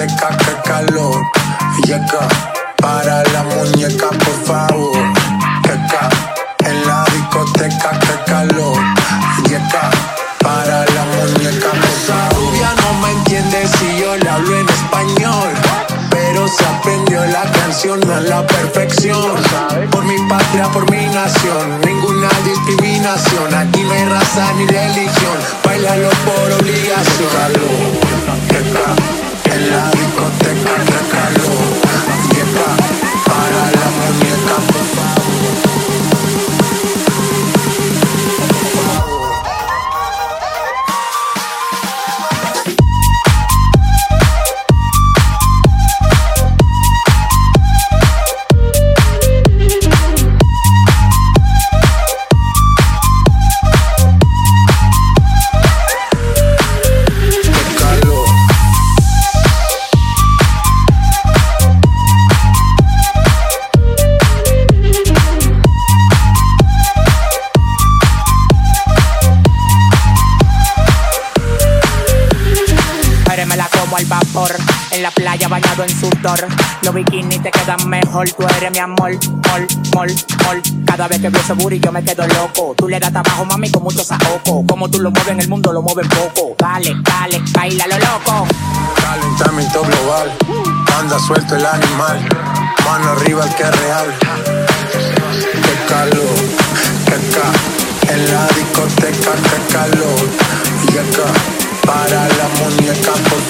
discoteca, que calor. Yeca, para la muñeca, por favor. Yeca, en la discoteca, que calor. Yeca, para la muñeca, por favor. Esa no me entiende si yo le hablo en español. Pero se aprendió la canción a la perfección. Por mi patria, por mi nación. Ninguna discriminación. Aquí no hay raza ni religión. Bailalo por obligación. En la playa bañado en sudor. Los bikinis te quedan mejor. Tú eres mi amor. Mol, mol, mol. Cada vez que veo ese booty yo me quedo loco. Tú le das trabajo, mami, con mucho saoco. Como tú lo mueves en el mundo, lo mueves poco. Dale, dale, baila lo loco. Calentamiento global, anda suelto el animal, mano arriba el que es real. Qué calor, que acá, en la discoteca, qué calor. Y acá, para la muñeca, por